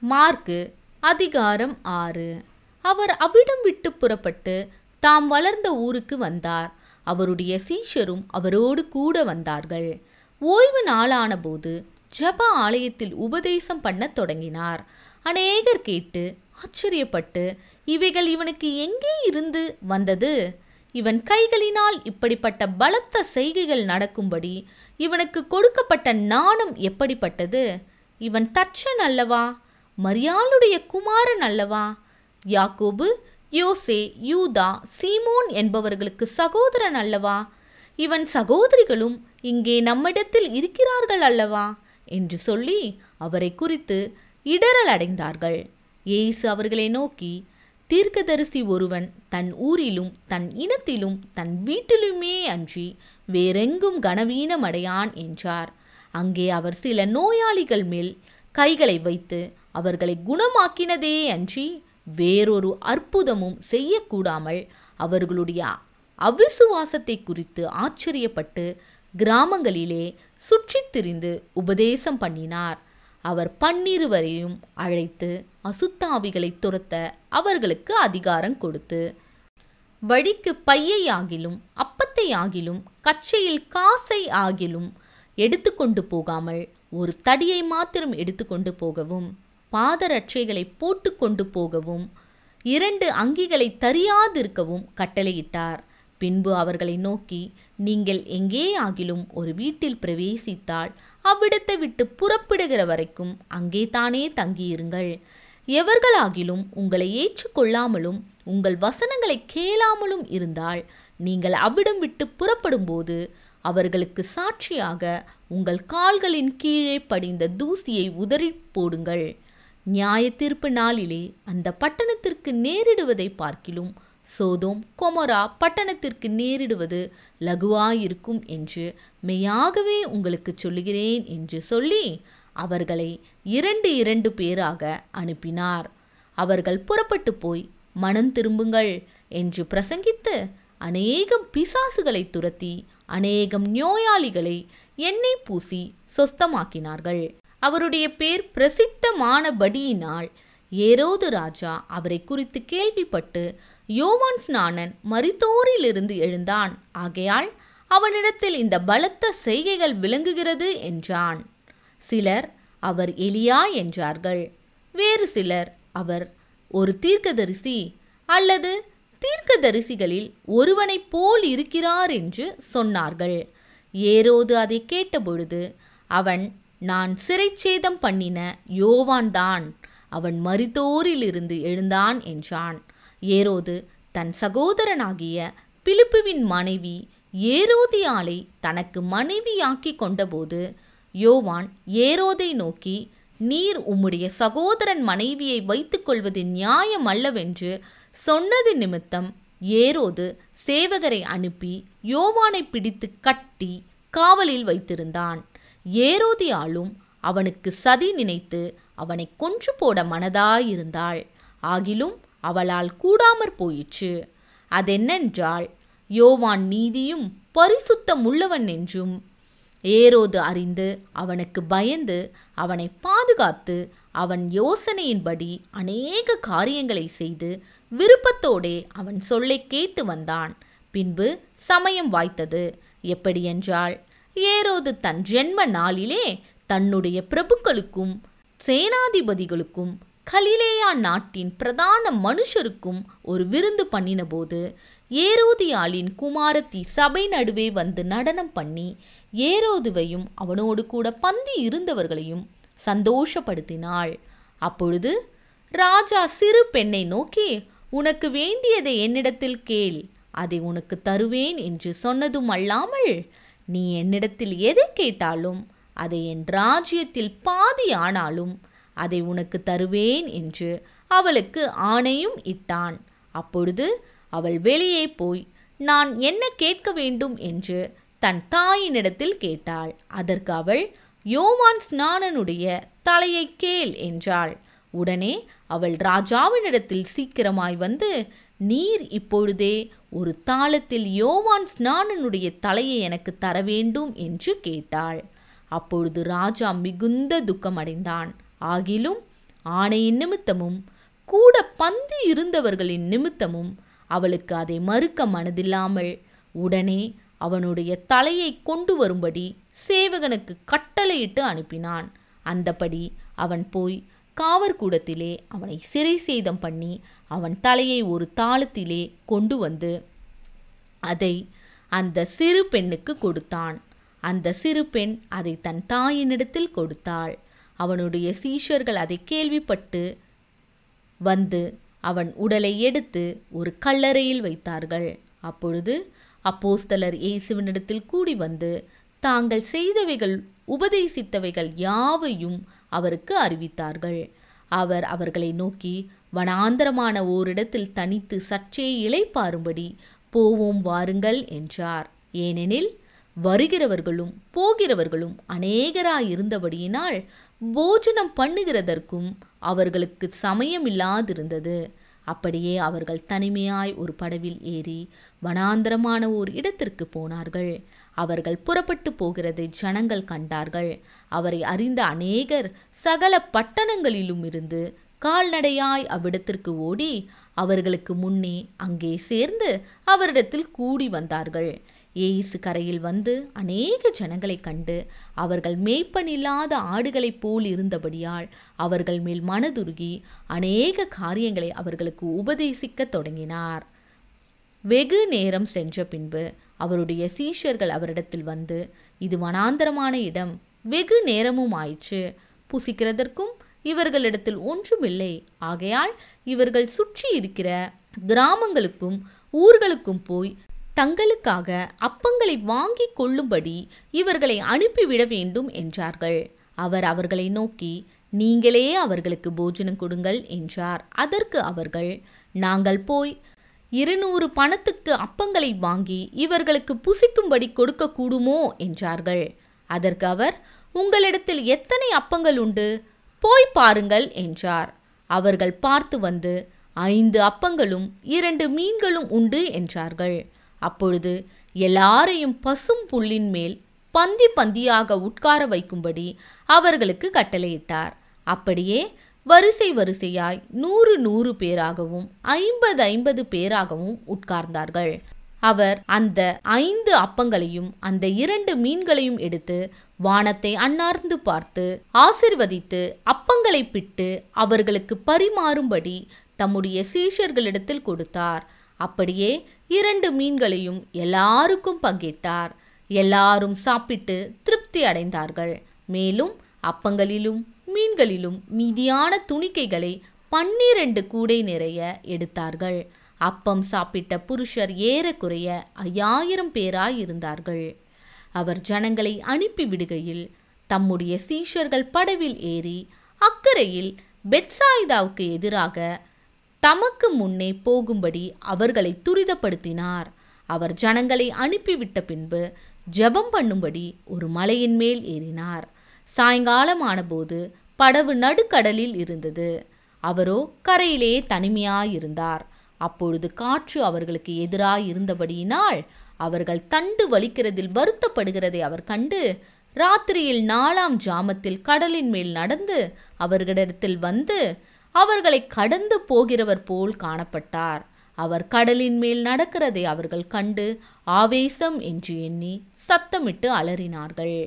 Mark அதிகாரம் ஆறு. அவர் அவ்விடம் விட்டு புறப்பட்டு தாம் வளர்ந்த ஊருக்கு வந்தார். அவருடைய சீஷரும் அவரோடு கூட வந்தார்கள். ஓய்வு நாளான போது ஜப ஆலயத்தில் உபதேசம் பண்ணத் தொடங்கினார். அநேகர் கேட்டு ஆச்சரியப்பட்டு இவைகள் இவனுக்கு எங்கே இருந்து வந்தது? இவன் கைகளினால் இப்படிப்பட்ட பலத்த செய்கைகள் நடக்கும்படி இவனுக்கு கொடுக்கப்பட்ட நாணம் எப்படிப்பட்டது? இவன் தச்சன் அல்லவா? மரியாளுடைய குமாரன் அல்லவா? யாக்கோபு யோசே யூதா சீமோன் என்பவர்களுக்கு சகோதரன் அல்லவா? இவன் சகோதரிகளும் இங்கே நம்மிடத்தில் இருக்கிறார்கள் அல்லவா? என்று சொல்லி அவரை குறித்து இடரல் அடைந்தார்கள். ஏசு அவர்களை நோக்கி தீர்க்கதரிசி ஒருவன் தன் ஊரிலும் தன் இனத்திலும் தன் வீட்டிலுமே அன்றி வேறெங்கும் கனவீனமடையான் என்றார். அங்கே அவர் சில நோயாளிகள் மேல் கைகளை வைத்து அவர்களை குணமாக்கினதே அன்றி வேறொரு அற்புதமும் செய்யக்கூடாமல் அவர்களுடைய அவிசுவாசத்தை குறித்து ஆச்சரியப்பட்டு கிராமங்களிலே சுற்றித் திரிந்து உபதேசம் பண்ணினார். அவர் பன்னிருவரையும் அழைத்து அசுத்தாவிகளை துரத்த அவர்களுக்கு அதிகாரம் கொடுத்து வழிக்கு பையை ஆகிலும் அப்பத்தை ஆகிலும் கச்சையில் காசை ஆகிலும் எடுத்துக்கொண்டு போகாமல் ஒரு தடியை மாத்திரம் எடுத்துக்கொண்டு போகவும் பாதரட்சைகளை போட்டு கொண்டு போகவும் இரண்டு அங்கிகளை தரியாதிருக்கவும் கட்டளையிட்டார். பின்பு அவர்களை நோக்கி நீங்கள் எங்கே ஆகிலும் ஒரு வீட்டில் பிரவேசித்தால் அவ்விடத்தை விட்டு புறப்படுகிற வரைக்கும் அங்கே தானே தங்கியிருங்கள். எவர்களாகிலும் உங்களை ஏற்றுக்கொள்ளாமலும் உங்கள் வசனங்களை கேளாமலும் இருந்தால் நீங்கள் அவ்விடம் விட்டு புறப்படும்போது அவர்களுக்கு சாட்சியாக உங்கள் கால்களின் கீழே படிந்த தூசியை உதறி போடுங்கள். நியாய தீர்ப்பு நாளிலே அந்த பட்டணத்திற்கு நேரிடுவதை பார்க்கிலும் சோதோம் கொமரா பட்டணத்திற்கு நேரிடுவது லகுவாயிருக்கும் என்று மெய்யாகவே உங்களுக்கு சொல்லுகிறேன் என்று சொல்லி அவர்களை இரண்டு இரண்டு பேராக அனுப்பினார். அவர்கள் புறப்பட்டு போய் மனம் திரும்புங்கள் என்று பிரசங்கித்து அநேகம் பிசாசுகளை துரத்தி அநேகம் நோயாளிகளை எண்ணெய் பூசி சொஸ்தமாக்கினார்கள். அவருடைய பேர் பிரசித்தமானபடியினால் ஏரோது ராஜா அவரை குறித்து கேள்விப்பட்டு யோவான் ஸ்நானன் மரித்தோரிலிருந்து எழுந்தான். ஆகையால் அவனிடத்தில் இந்த பலத்த செய்கைகள் விளங்குகிறது என்றான். சிலர் அவர் எலியா என்றார்கள். வேறு சிலர் அவர் ஒரு தீர்க்கதரிசி அல்லது தீர்க்கதரிசிகளில் ஒருவனைப் போல் இருக்கிறார் என்று சொன்னார்கள். ஏரோது அதை கேட்டபொழுது அவன் நான் சிறைச்சேதம் பண்ணின யோவான்தான். அவன் மரித்தோரிலிருந்து எழுந்தான் என்றான். ஏரோது தன் சகோதரனாகிய பிலிப்புவின் மனைவி ஏரோதியாளை தனக்கு மனைவியாக்கி கொண்டபோது யோவான் ஏரோதை நோக்கி நீர் உம்முடைய சகோதரன் மனைவியை வைத்துக்கொள்வது நியாயம் அல்லவென்று சொன்னது நிமித்தம் ஏரோது சேவகரை அனுப்பி யோவானை பிடித்து கட்டி காவலில் வைத்திருந்தான். ஏரோதியாளும் அவனுக்கு சதி நினைத்து அவனை கொன்று போட மனதாயிருந்தாள். ஆகிலும் அவளால் கூடாமற் போயிற்று. அதென்னென்றால் யோவான் நீதியும் பரிசுத்தமுள்ளவன் என்றும் ஏரோது அறிந்து அவனுக்கு பயந்து அவனை பாதுகாத்து அவன் யோசனையின்படி அநேக காரியங்களை செய்து விருப்பத்தோடே அவன் சொல்லை கேட்டு வந்தான். பின்பு சமயம் வாய்த்தது. எப்படியென்றால் ஏரோது தன் ஜென்ம நாளிலே தன்னுடைய பிரபுக்களுக்கும் சேனாதிபதிகளுக்கும் கலிலேயா நாட்டின் பிரதான மனுஷருக்கும் ஒரு விருந்து பண்ணினபோது ஏரோதியாளின் குமாரத்தி சபை நடுவே வந்து நடனம் பண்ணி ஏரோதுவையும் அவனோடு கூட பந்தி இருந்தவர்களையும் சந்தோஷப்படுத்தினாள். அப்பொழுது ராஜா சிறு பெண்ணை நோக்கி உனக்கு வேண்டியதை என்னிடத்தில் கேள் அதை உனக்கு தருவேன் என்று சொன்னதும் அல்லாமல் நீ என்னிடத்தில் எதை கேட்டாலும் அதை என் ராஜ்யத்தில் பாதி ஆனாலும் அதை உனக்கு தருவேன் என்று அவளுக்கு ஆணையும் இட்டான். அப்பொழுது அவள் வெளியே போய் நான் என்ன கேட்க வேண்டும்? என்று தன் தாயினிடத்தில் கேட்டாள். அதற்கு அவள் யோவான் ஸ்நானனுடைய தலையை கேள் என்றாள். உடனே அவள் ராஜாவினிடத்தில் சீக்கிரமாய் வந்து நீர் இப்பொழுதே ஒரு தாளத்தில் யோவான் ஸ்நானனுடைய தலையை எனக்கு தர வேண்டும் என்று கேட்டாள். அப்பொழுது ராஜா மிகுந்த துக்கமடைந்தான். ஆகிலும் ஆணையின் நிமித்தமும் கூட பந்து இருந்தவர்களின் நிமித்தமும் அவளுக்கு அதை மறுக்க மனதில்லாமல் உடனே அவனுடைய தலையை கொண்டு வரும்படி சேவகனுக்கு கட்டளையிட்டு அனுப்பினான். அந்தபடி அவன் போய் காவற்கூடத்திலே அவனை சிறை சேதம் பண்ணி அவன் தலையை ஒரு தாளத்திலே கொண்டு வந்து அதை அந்த சிறு பெண்ணுக்கு கொடுத்தான். அந்த சிறு பெண் அதை தன் தாயினிடத்தில் கொடுத்தாள். அவனுடைய சீஷர்கள் அதை கேள்விப்பட்டு வந்து அவன் உடலை எடுத்து ஒரு கல்லறையில் வைத்தார்கள். அப்பொழுது அப்போஸ்தலர் இயேசுவினிடத்தில் கூடி வந்து தாங்கள் செய்தவைகள் உபதேசித்தவைகள் யாவையும் அவருக்கு அறிவித்தார்கள். அவர் அவர்களை நோக்கி வனாந்தரமான ஓரிடத்தில் தனித்து சற்றே இளைப்பாரும்படி போவோம் வாருங்கள் என்றார். ஏனெனில் வருகிறவர்களும் போகிறவர்களும் அநேகராயிருந்தபடியினால் போஜனம் பண்ணுகிறதற்கும் அவர்களுக்கு சமயமில்லாதிருந்தது. அப்படியே அவர்கள் தனிமையாய் ஒரு படவில் ஏறி வனாந்தரமான ஓர் இடத்திற்கு போனார்கள். அவர்கள் புறப்பட்டு போகிறதை ஜனங்கள் கண்டார்கள். அவரை அறிந்த அநேகர் சகல பட்டணங்களிலும் இருந்து கால்நடையாய் அவ்விடத்திற்கு ஓடி அவர்களுக்கு முன்னே அங்கே சேர்ந்து அவரிடத்தில் கூடி வந்தார்கள். ஏசு கரையில் வந்து அநேக ஜனங்களைக் கண்டு அவர்கள் மேய்ப்பனில்லாத ஆடுகளைப் போல் இருந்தபடியால் அவர்கள் மேல் மனதுருகி அநேக காரியங்களை அவர்களுக்கு உபதேசிக்கத் தொடங்கினார். வெகு நேரம் சென்ற பின்பு அவருடைய சீஷர்கள் அவரிடத்தில் வந்து இது வனாந்தரமான இடம். வெகு நேரமும் ஆயிற்று. புசிக்கிறதற்கும் இவர்களிடத்தில் ஒன்றுமில்லை. ஆகையால் இவர்கள் சுற்றி இருக்கிற கிராமங்களுக்கும் ஊர்களுக்கும் போய் தங்களுக்காக அப்பங்களை வாங்கி கொள்ளும்படி இவர்களை அனுப்பிவிட வேண்டும் என்றார்கள். அவர் அவர்களை நோக்கி நீங்களே அவர்களுக்கு போஜனம் கொடுங்கள் என்றார். அதற்கு அவர்கள் நாங்கள் போய் இருநூறு பணத்துக்கு அப்பங்களை வாங்கி இவர்களுக்கு புசிக்கும்படி கொடுக்க கூடுமோ என்றார்கள். அதற்கு அவர் உங்களிடத்தில் எத்தனை அப்பங்கள் உண்டு? போய் பாருங்கள் என்றார். அவர்கள் பார்த்து வந்து ஐந்து அப்பங்களும் இரண்டு மீன்களும் உண்டு என்றார்கள். அப்பொழுது எல்லாரையும் பசும் புல்லின் மேல் பந்தி பந்தியாக உட்கார வைக்கும்படி அவர்களுக்கு கட்டளையிட்டார். அப்படியே வரிசை வரிசையாய் நூறு நூறு பேராகவும் ஐம்பது ஐம்பது பேராகவும் உட்கார்ந்தார்கள். அவர் அந்த ஐந்து அப்பங்களையும் அந்த இரண்டு மீன்களையும் எடுத்து வானத்தை அண்ணார்ந்து பார்த்து ஆசிர்வதித்து அப்பங்களை பிட்டு அவர்களுக்கு பரிமாறும்படி தம்முடைய சீஷர்களிடத்தில் கொடுத்தார். அப்படியே இரண்டு மீன்களையும் எல்லாருக்கும் பங்கிட்டார். எல்லாரும் சாப்பிட்டு திருப்தி அடைந்தார்கள். மேலும் அப்பங்களிலும் மீன்களிலும் மீதியான துணிக்கைகளை பன்னிரண்டு கூடை நிறைய எடுத்தார்கள். அப்பம் சாப்பிட்ட புருஷர் ஏறக்குறைய ஐயாயிரம் பேராயிருந்தார்கள். அவர் ஜனங்களை அனுப்பி விடுகையில் தம்முடைய சீஷர்கள் படவில் ஏறி அக்கறையில் பெட்சாயிதாவுக்கு எதிராக தமக்கு முன்னே போகும்படி அவர்களை துரிதப்படுத்தினார். அவர் ஜனங்களை அனுப்பிவிட்ட பின்பு ஜெபம் பண்ணும்படி ஒரு மலையின் மேல் ஏறினார். சாயங்காலமானபோது படவு நடுக்கடலில் இருந்தது. அவரோ கரையிலே தனிமையாயிருந்தார். அப்பொழுது காற்று அவர்களுக்கு எதிராக இருந்தபடியினால் அவர்கள் தண்டு வலிக்கிறதில் வருத்தப்படுகிறதை அவர் கண்டு ராத்திரியில் நாலாம் ஜாமத்தில் கடலின் மேல் நடந்து அவர்களிடத்தில் வந்து அவர்களை கடந்து போகிறவர் போல் காணப்பட்டார். அவர் கடலின் மேல் நடக்கிறதை அவர்கள் கண்டு ஆவேசம் என்று எண்ணி சத்தமிட்டு அலறினார்கள்.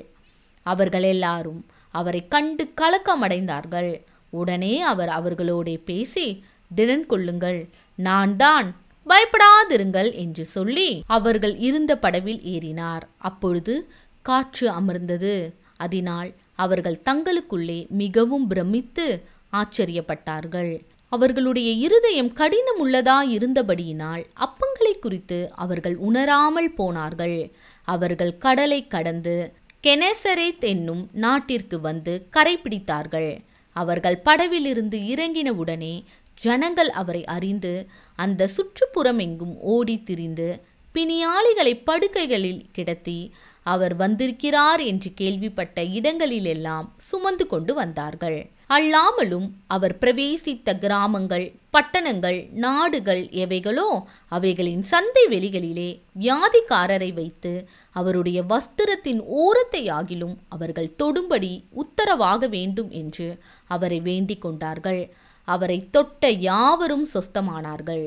அவர்கள் எல்லாரும் அவரை கண்டு கலக்கமடைந்தார்கள். உடனே அவர் அவர்களோடே பேசி திடன் கொள்ளுங்கள் நான் தான் பயப்படாதிருங்கள் என்று சொல்லி அவர்கள் இருந்த படவில் ஏறினார். அப்பொழுது காற்று அமர்ந்தது. அதனால் அவர்கள் தங்களுக்குள்ளே மிகவும் பிரமித்து ஆச்சரியப்பட்டார்கள். அவர்களுடைய இருதயம் கடினம் உள்ளதா இருந்தபடியினால் அப்பங்களை குறித்து அவர்கள் உணராமல் போனார்கள். அவர்கள் கடலை கடந்து கெனேசரேத் என்னும் நாட்டிற்கு வந்து கரைப்பிடித்தார்கள் அவர்கள் படவிலிருந்து இறங்கினவுடனே ஜனங்கள் அவரை அறிந்து அந்த சுற்றுப்புறம் எங்கும் ஓடி திரிந்து பிணியாளிகளை படுக்கைகளில் கிடத்தி அவர் வந்திருக்கிறார் என்று கேள்விப்பட்ட இடங்களிலெல்லாம் சுமந்து கொண்டு வந்தார்கள். அல்லாமலும் அவர் பிரவேசித்த கிராமங்கள் பட்டணங்கள் நாடுகள் எவைகளோ அவைகளின் சந்தை வெளிகளிலே வியாதிக்காரரை வைத்து அவருடைய வஸ்திரத்தின் ஓரத்தை ஆகிலும் அவர்கள் தொடும்படி உத்தரவாக வேண்டும் என்று அவரை வேண்டிக் கொண்டார்கள். அவரை தொட்ட யாவரும் சொஸ்தமானார்கள்.